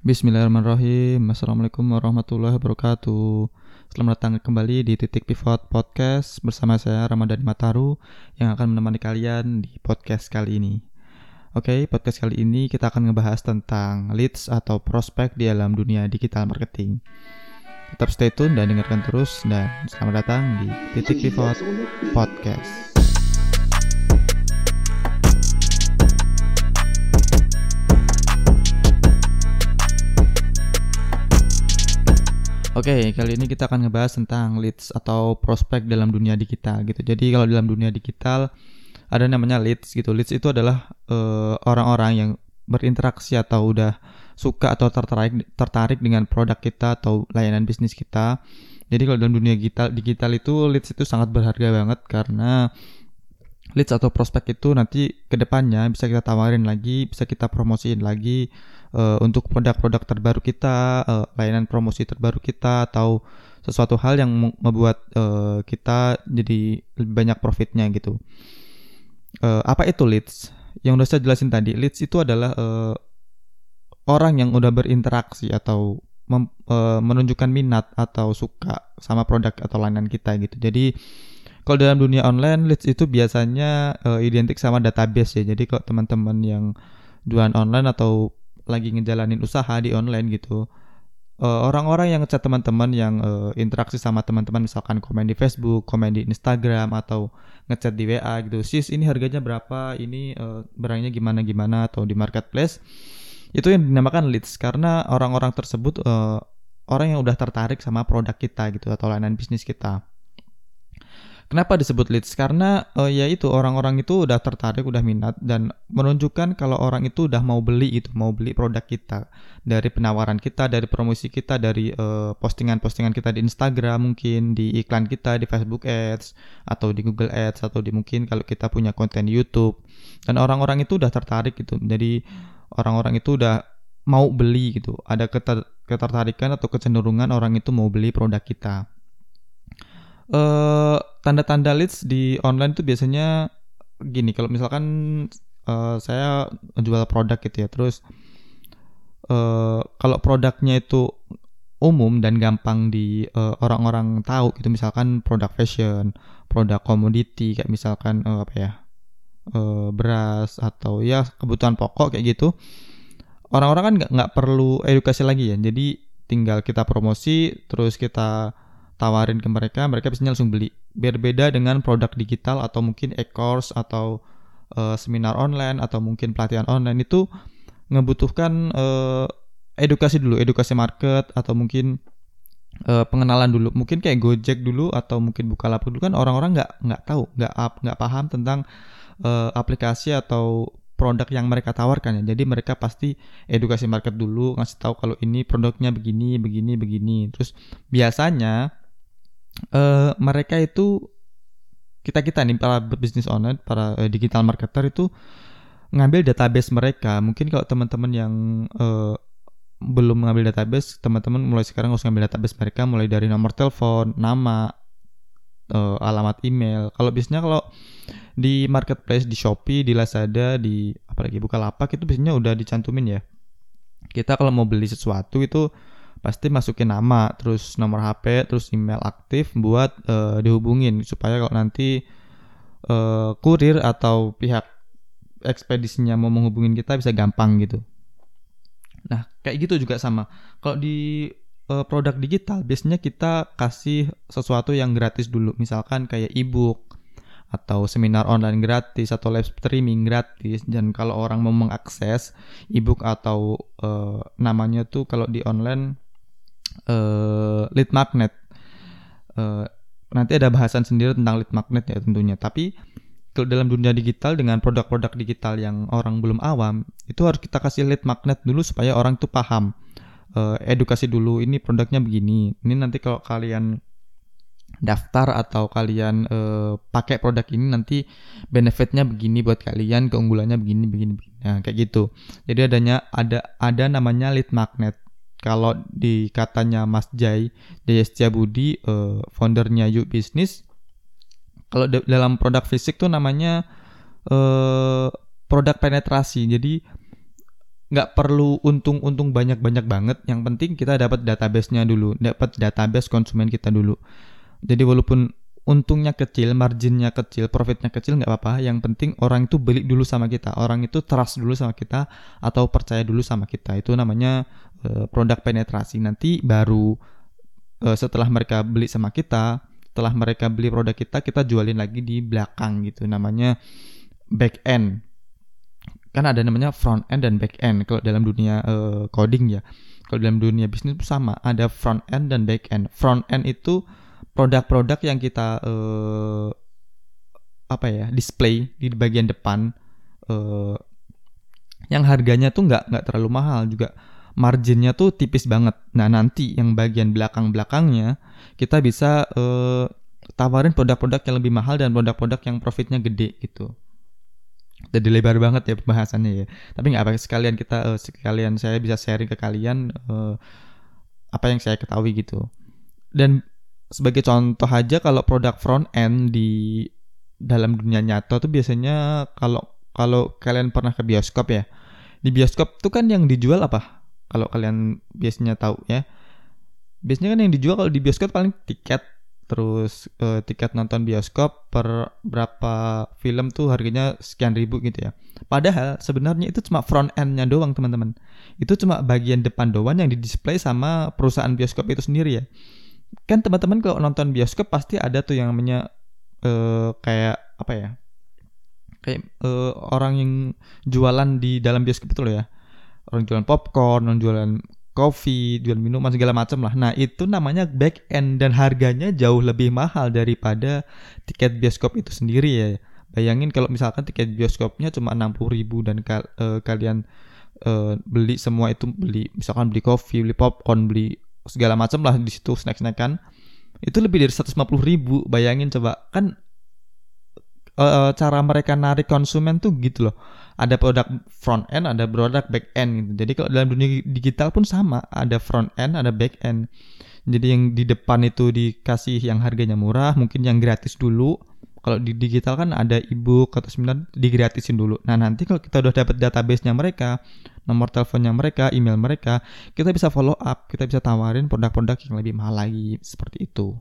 Bismillahirrahmanirrahim. Assalamualaikum warahmatullahi wabarakatuh. Selamat datang kembali di Titik Pivot Podcast bersama saya Ramadan Mataru yang akan menemani kalian di podcast kali ini. Oke, podcast kali ini kita akan ngebahas tentang leads atau prospek di dalam dunia digital marketing. Tetap stay tune dan dengarkan terus dan selamat datang di Titik Pivot Podcast. Oke, okay, kali ini kita akan ngebahas tentang leads atau prospek dalam dunia digital gitu. Jadi kalau dalam dunia digital ada namanya leads gitu. Leads itu adalah eh, orang-orang yang berinteraksi atau udah suka atau tertarik tertarik dengan produk kita atau layanan bisnis kita. Jadi kalau dalam dunia digital digital itu leads itu sangat berharga banget karena leads atau prospek itu nanti ke depannya bisa kita tawarin lagi, bisa kita promosiin lagi uh, untuk produk-produk terbaru kita, uh, layanan promosi terbaru kita atau sesuatu hal yang membuat uh, kita jadi lebih banyak profitnya gitu. Uh, apa itu leads? Yang udah saya jelasin tadi, leads itu adalah uh, orang yang udah berinteraksi atau uh, menunjukkan minat atau suka sama produk atau layanan kita gitu. Jadi kalau dalam dunia online leads itu biasanya uh, identik sama database ya. Jadi kalau teman-teman yang jualan online atau lagi ngejalanin usaha di online gitu orang orang-orang yang ngechat teman-teman yang uh, interaksi sama teman-teman misalkan komen di Facebook, komen di Instagram atau ngechat di WA gitu. Sis, ini harganya berapa? Ini uh, barangnya gimana gimana atau di marketplace. Itu yang dinamakan leads karena orang-orang tersebut uh, orang yang udah tertarik sama produk kita gitu atau layanan bisnis kita. Kenapa disebut leads? Karena uh, ya itu orang-orang itu udah tertarik, udah minat dan menunjukkan kalau orang itu udah mau beli itu, mau beli produk kita dari penawaran kita, dari promosi kita, dari postingan postingan-postingan kita di Instagram mungkin, di iklan kita di Facebook Ads atau di Google Ads atau di mungkin kalau kita punya konten di YouTube. Dan orang-orang itu udah tertarik gitu. Jadi orang-orang itu udah mau beli gitu. Ada keter ketertarikan atau kecenderungan orang itu mau beli produk kita uh, tanda-tanda leads di online tuh biasanya gini kalau misalkan uh, saya jual produk gitu ya terus uh, kalau produknya itu umum dan gampang di orang orang-orang tahu gitu misalkan produk fashion produk komoditi kayak misalkan uh, apa ya uh, beras atau ya kebutuhan pokok kayak gitu orang-orang kan nggak perlu edukasi lagi ya. Jadi tinggal kita promosi terus kita tawarin ke mereka, mereka biasanya langsung beli. Berbeda dengan produk digital atau mungkin e-course atau uh, seminar online atau mungkin pelatihan online itu ngebutuhkan uh, edukasi dulu, edukasi market atau mungkin uh, pengenalan dulu. Mungkin kayak Gojek dulu atau mungkin Bukalapak dulu kan orang-orang nggak nggak tahu, nggak nggak paham tentang uh, aplikasi atau produk yang mereka tawarkan ya. Jadi mereka pasti edukasi market dulu, ngasih tahu kalau ini produknya begini, begini, begini. Terus biasanya uh, mereka itu kita kita nih para bisnis online, para uh, digital marketer itu ngambil database mereka. Mungkin kalau teman-teman yang uh, belum mengambil database, teman-teman mulai sekarang harus ngambil database mereka mulai dari nomor telepon, nama, uh, alamat email. Kalau biasanya kalau di marketplace, di Shopee, di Lazada, di apalagi Bukalapak itu biasanya udah dicantumin ya. Kita kalau mau beli sesuatu itu pasti masukin nama, terus nomor HP, terus email aktif buat uh, dihubungin supaya kalau nanti uh, kurir atau pihak ekspedisinya mau menghubungin kita bisa gampang gitu. Nah, kayak gitu juga sama. Kalau di uh, produk digital biasanya kita kasih sesuatu yang gratis dulu, misalkan kayak ebook atau seminar online gratis atau live streaming gratis dan kalau orang mau mengakses ebook atau uh, namanya tuh kalau di online uh, lead magnet. Uh, nanti ada bahasan sendiri tentang lead magnet ya tentunya. Tapi kalau dalam dunia digital dengan produk-produk digital yang orang belum awam, itu harus kita kasih lead magnet dulu supaya orang itu paham. Uh, edukasi dulu ini produknya begini. Ini nanti kalau kalian daftar atau kalian uh, pakai produk ini nanti benefitnya begini buat kalian keunggulannya begini begini, begini. Nah, kayak gitu jadi adanya ada ada namanya lead magnet kalau di katanya Mas Jai Jaya Setiabudi uh, foundernya You Business kalau dalam produk fisik tuh namanya uh, produk penetrasi jadi nggak perlu untung-untung banyak-banyak banget. Yang penting kita dapat database-nya dulu, dapat database konsumen kita dulu. Jadi walaupun untungnya kecil, marginnya kecil, profitnya kecil nggak apa-apa. Yang penting orang itu beli dulu sama kita, orang itu trust dulu sama kita atau percaya dulu sama kita. Itu namanya uh, produk penetrasi. Nanti baru uh, setelah mereka beli sama kita, setelah mereka beli produk kita, kita jualin lagi di belakang gitu. Namanya back end kan ada namanya front end dan back end kalau dalam dunia uh, coding ya kalau dalam dunia bisnis sama ada front end dan back end front end itu produk-produk yang kita uh, apa ya display di bagian depan uh, yang harganya tuh nggak nggak terlalu mahal juga marginnya tuh tipis banget nah nanti yang bagian belakang belakangnya kita bisa uh, tawarin produk-produk yang lebih mahal dan produk-produk yang profitnya gede gitu jadi lebar banget ya pembahasannya ya. Tapi nggak apa sekalian kita uh, sekalian saya bisa sharing ke kalian uh, apa yang saya ketahui gitu. Dan sebagai contoh aja kalau produk front end di dalam dunia nyata tuh biasanya kalau kalau kalian pernah ke bioskop ya. Di bioskop tuh kan yang dijual apa? Kalau kalian biasanya tahu ya. Biasanya kan yang dijual kalau di bioskop paling tiket terus uh, tiket nonton bioskop per berapa film tuh harganya sekian ribu gitu ya. Padahal sebenarnya itu cuma front end-nya doang teman-teman. Itu cuma bagian depan doang yang didisplay sama perusahaan bioskop itu sendiri ya. Kan teman-teman kalau nonton bioskop pasti ada tuh yang namanya uh, kayak apa ya? Kayak uh, orang yang jualan di dalam bioskop itu loh ya. Orang jualan popcorn, orang jualan kopi, jual minuman segala macam lah. Nah, itu namanya back end dan harganya jauh lebih mahal daripada tiket bioskop itu sendiri ya. Bayangin kalau misalkan tiket bioskopnya cuma 60.000 dan kal uh, kalian uh, beli semua itu beli misalkan beli kopi, beli popcorn, beli segala macam lah di situ snack-snackan. Itu lebih dari 150.000. Bayangin coba kan uh, cara mereka narik konsumen tuh gitu loh. Ada produk front end, ada produk back end gitu. Jadi kalau dalam dunia digital pun sama, ada front end, ada back end. Jadi yang di depan itu dikasih yang harganya murah, mungkin yang gratis dulu. Kalau di digital kan ada ebook atau seminar digratisin dulu. Nah nanti kalau kita udah dapat database-nya mereka, nomor teleponnya mereka, email mereka, kita bisa follow up, kita bisa tawarin produk-produk yang lebih mahal lagi seperti itu.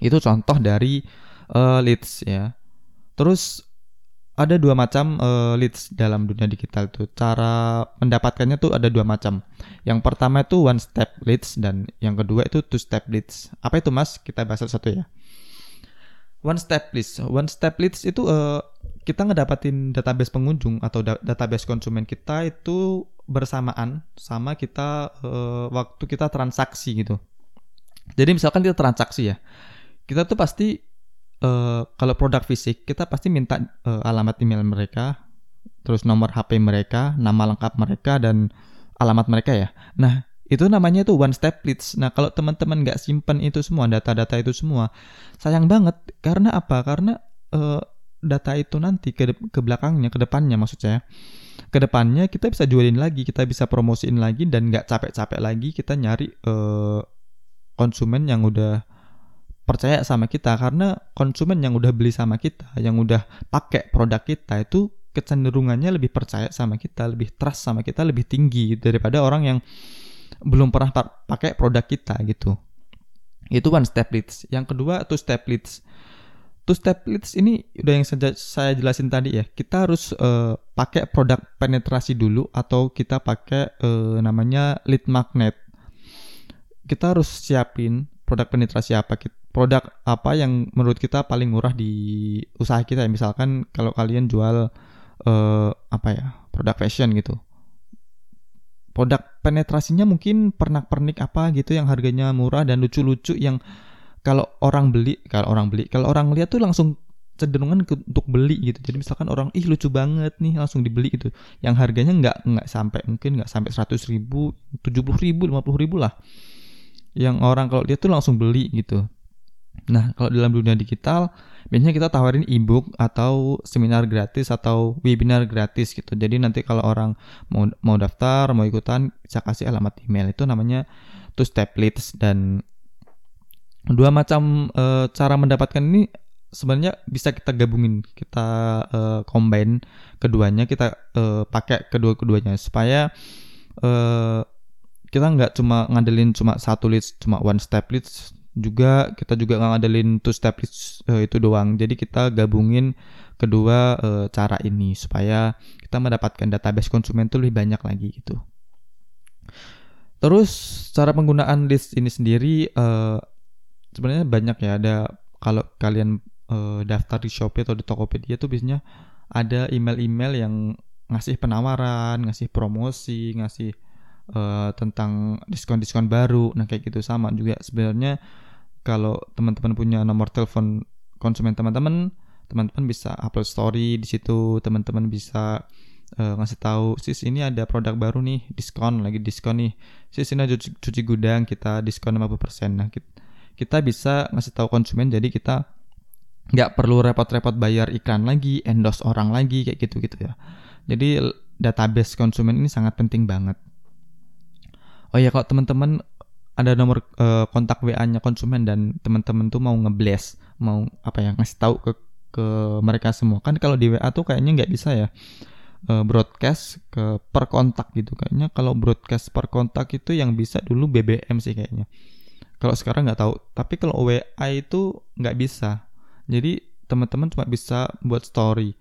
Itu contoh dari uh, leads ya. Terus ada dua macam uh, leads dalam dunia digital tuh. Cara mendapatkannya tuh ada dua macam. Yang pertama itu one step leads dan yang kedua itu two step leads. Apa itu Mas? Kita bahas satu ya. One step leads. One step leads itu uh, kita ngedapatin database pengunjung atau da database konsumen kita itu bersamaan sama kita uh, waktu kita transaksi gitu. Jadi misalkan kita transaksi ya. Kita tuh pasti uh, kalau produk fisik kita pasti minta uh, alamat email mereka, terus nomor HP mereka, nama lengkap mereka dan alamat mereka ya. Nah itu namanya tuh one step leads. Nah kalau teman-teman nggak simpen itu semua data-data itu semua, sayang banget. Karena apa? Karena uh, data itu nanti ke ke belakangnya, ke depannya maksud saya. Ke depannya kita bisa jualin lagi, kita bisa promosiin lagi dan nggak capek-capek lagi kita nyari uh, konsumen yang udah percaya sama kita karena konsumen yang udah beli sama kita, yang udah pakai produk kita itu kecenderungannya lebih percaya sama kita, lebih trust sama kita lebih tinggi daripada orang yang belum pernah pakai produk kita gitu. Itu one step leads. Yang kedua two step leads. Two step leads ini udah yang saya jelasin tadi ya. Kita harus uh, pakai produk penetrasi dulu atau kita pakai uh, namanya lead magnet. Kita harus siapin produk penetrasi apa kita produk apa yang menurut kita paling murah di usaha kita misalkan kalau kalian jual uh, apa ya produk fashion gitu produk penetrasinya mungkin pernak-pernik apa gitu yang harganya murah dan lucu-lucu yang kalau orang beli kalau orang beli kalau orang lihat tuh langsung cenderungan untuk beli gitu. Jadi misalkan orang ih lucu banget nih langsung dibeli gitu. Yang harganya nggak nggak sampai mungkin nggak sampai seratus ribu tujuh ribu lima puluh ribu lah. Yang orang kalau dia tuh langsung beli gitu Nah, kalau dalam dunia digital, biasanya kita tawarin ebook atau seminar gratis atau webinar gratis gitu. Jadi nanti kalau orang mau mau daftar, mau ikutan, bisa kasih alamat email. Itu namanya two step leads dan dua macam e, cara mendapatkan ini sebenarnya bisa kita gabungin, kita uh, combine keduanya, kita uh, pakai kedua-keduanya supaya uh, kita nggak cuma ngandelin cuma satu leads, cuma one step leads juga kita juga nggak ngandelin two step leads uh, itu doang. Jadi kita gabungin kedua uh, cara ini supaya kita mendapatkan database konsumen itu lebih banyak lagi gitu. Terus cara penggunaan list ini sendiri uh, sebenarnya banyak ya. Ada kalau kalian daftar di Shopee atau di Tokopedia tuh biasanya ada email-email yang ngasih penawaran, ngasih promosi, ngasih uh, tentang diskon-diskon baru. Nah, kayak gitu sama juga sebenarnya kalau teman-teman punya nomor telepon konsumen teman-teman, teman-teman bisa upload story di situ, teman-teman bisa uh, ngasih tahu, "Sis, ini ada produk baru nih, diskon, lagi diskon nih. Sis, ini cuci, cuci gudang, kita diskon 50%." Nah, kita, kita bisa ngasih tahu konsumen jadi kita nggak perlu repot-repot bayar iklan lagi, endorse orang lagi kayak gitu-gitu ya. Jadi database konsumen ini sangat penting banget. Oh ya kalau teman-teman ada nomor uh, kontak WA-nya konsumen dan teman-teman tuh mau ngeblast, mau apa ya ngasih tahu ke ke mereka semua. Kan kalau di WA tuh kayaknya nggak bisa ya uh, broadcast ke per kontak gitu kayaknya. Kalau broadcast per kontak itu yang bisa dulu BBM sih kayaknya. Kalau sekarang nggak tahu. Tapi kalau WA itu nggak bisa jadi teman-teman cuma bisa buat story.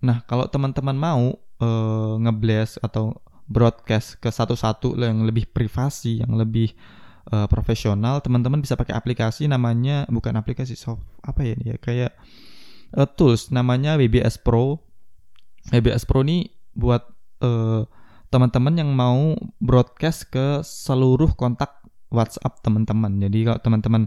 Nah, kalau teman-teman mau uh, ngeblast atau broadcast ke satu-satu yang lebih privasi, yang lebih uh, profesional, teman-teman bisa pakai aplikasi namanya bukan aplikasi soft apa ya ya kayak uh, tools namanya WBS Pro. WBS Pro ini buat uh, teman-teman yang mau broadcast ke seluruh kontak WhatsApp teman-teman. Jadi kalau teman-teman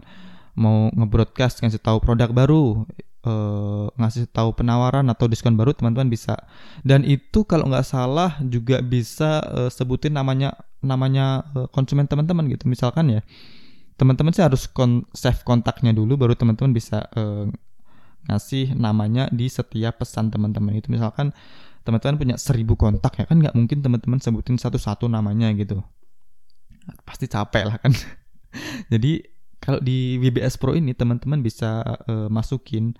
mau ngebroadcast ngasih tahu produk baru uh, ngasih tahu penawaran atau diskon baru teman-teman bisa. Dan itu kalau nggak salah juga bisa uh, sebutin namanya namanya uh, konsumen teman-teman gitu. Misalkan ya teman-teman sih harus kon save kontaknya dulu baru teman-teman bisa ngasih namanya di setiap pesan teman-teman itu. Misalkan teman-teman punya seribu kontak ya kan? Nggak mungkin teman-teman sebutin satu-satu namanya gitu. Pasti capek lah kan. Jadi kalau di WBS Pro ini teman-teman bisa uh, masukin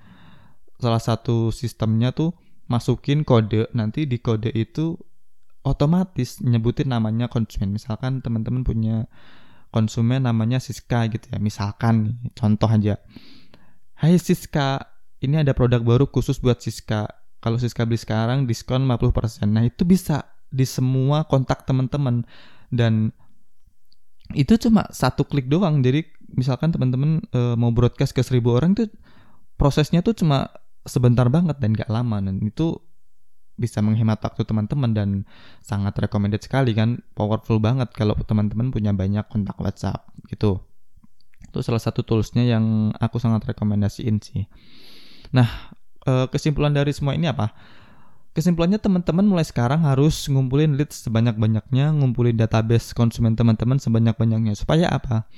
salah satu sistemnya tuh masukin kode. Nanti di kode itu otomatis nyebutin namanya konsumen. Misalkan teman-teman punya konsumen namanya Siska gitu ya. Misalkan contoh aja. Hai Siska ini ada produk baru khusus buat Siska. Kalau Siska beli sekarang diskon 50% nah itu bisa di semua kontak teman-teman. Dan itu cuma satu klik doang. Jadi misalkan teman-teman e, mau broadcast ke seribu orang tuh prosesnya tuh cuma sebentar banget dan gak lama dan itu bisa menghemat waktu teman-teman dan sangat recommended sekali kan powerful banget kalau teman-teman punya banyak kontak WhatsApp gitu itu salah satu toolsnya yang aku sangat rekomendasiin sih nah e, kesimpulan dari semua ini apa Kesimpulannya teman-teman mulai sekarang harus ngumpulin leads sebanyak-banyaknya, ngumpulin database konsumen teman-teman sebanyak-banyaknya. Supaya apa?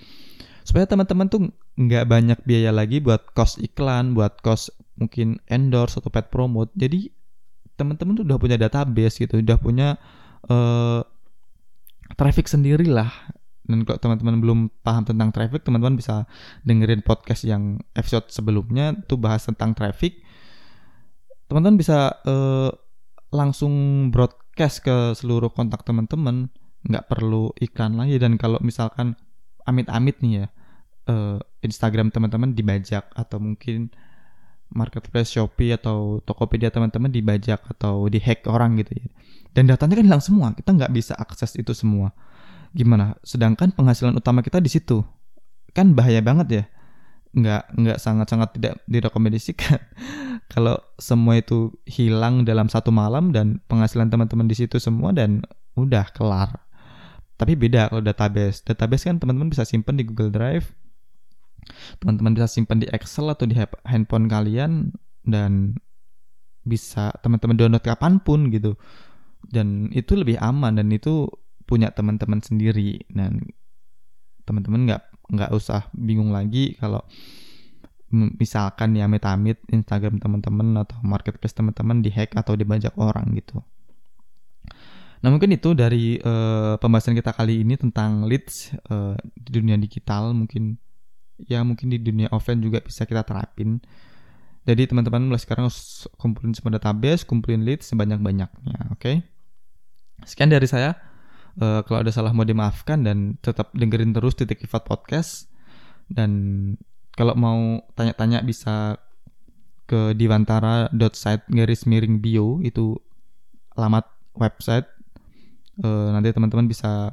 Supaya teman-teman tuh nggak banyak biaya lagi buat cost iklan, buat cost mungkin endorse atau pet promote. Jadi teman-teman tuh udah punya database gitu, udah punya uh, traffic sendiri lah. Dan kalau teman-teman belum paham tentang traffic, teman-teman bisa dengerin podcast yang episode sebelumnya tuh bahas tentang traffic. Teman-teman bisa uh, langsung broadcast ke seluruh kontak teman-teman nggak perlu iklan lagi dan kalau misalkan amit-amit nih ya uh, Instagram teman-teman dibajak atau mungkin marketplace Shopee atau Tokopedia teman-teman dibajak atau dihack orang gitu ya dan datanya kan hilang semua kita nggak bisa akses itu semua gimana sedangkan penghasilan utama kita di situ kan bahaya banget ya nggak nggak sangat sangat tidak direkomendasikan kalau semua itu hilang dalam satu malam dan penghasilan teman-teman di situ semua dan udah kelar. Tapi beda kalau database. Database kan teman-teman bisa simpan di Google Drive. Teman-teman bisa simpan di Excel atau di handphone kalian dan bisa teman-teman download kapan pun gitu. Dan itu lebih aman dan itu punya teman-teman sendiri dan teman-teman nggak nggak usah bingung lagi kalau misalkan ya amit-amit Instagram teman-teman atau marketplace teman-teman dihack atau dibajak orang gitu. Nah mungkin itu dari uh, pembahasan kita kali ini tentang leads uh, di dunia digital mungkin ya mungkin di dunia offline juga bisa kita terapin. Jadi teman-teman mulai sekarang harus kumpulin semua database kumpulin lead sebanyak-banyaknya oke? Okay? sekian dari saya. Uh, kalau ada salah mau dimaafkan dan tetap dengerin terus titik Kifat podcast. Dan kalau mau tanya-tanya bisa ke diwantara.site garis miring bio itu alamat website. Uh, nanti teman-teman bisa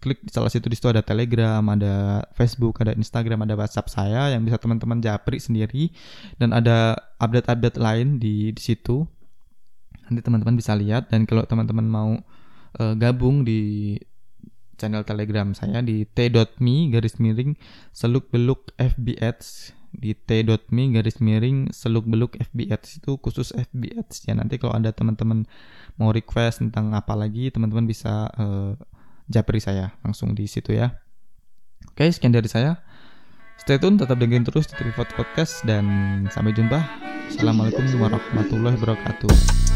klik di salah situ di situ ada Telegram, ada Facebook, ada Instagram, ada WhatsApp saya yang bisa teman-teman japri sendiri. Dan ada update-update lain di di situ. Nanti teman-teman bisa lihat. Dan kalau teman-teman mau uh, gabung di channel Telegram saya di t.me garis miring seluk beluk FBS di t.me garis miring seluk beluk FBS itu khusus FBS ya nanti kalau ada teman-teman mau request tentang apa lagi teman-teman bisa uh, japri saya langsung di situ ya. Oke, sekian dari saya. Stay tune, tetap dengerin terus di Tripod Podcast dan sampai jumpa. Assalamualaikum warahmatullahi wabarakatuh.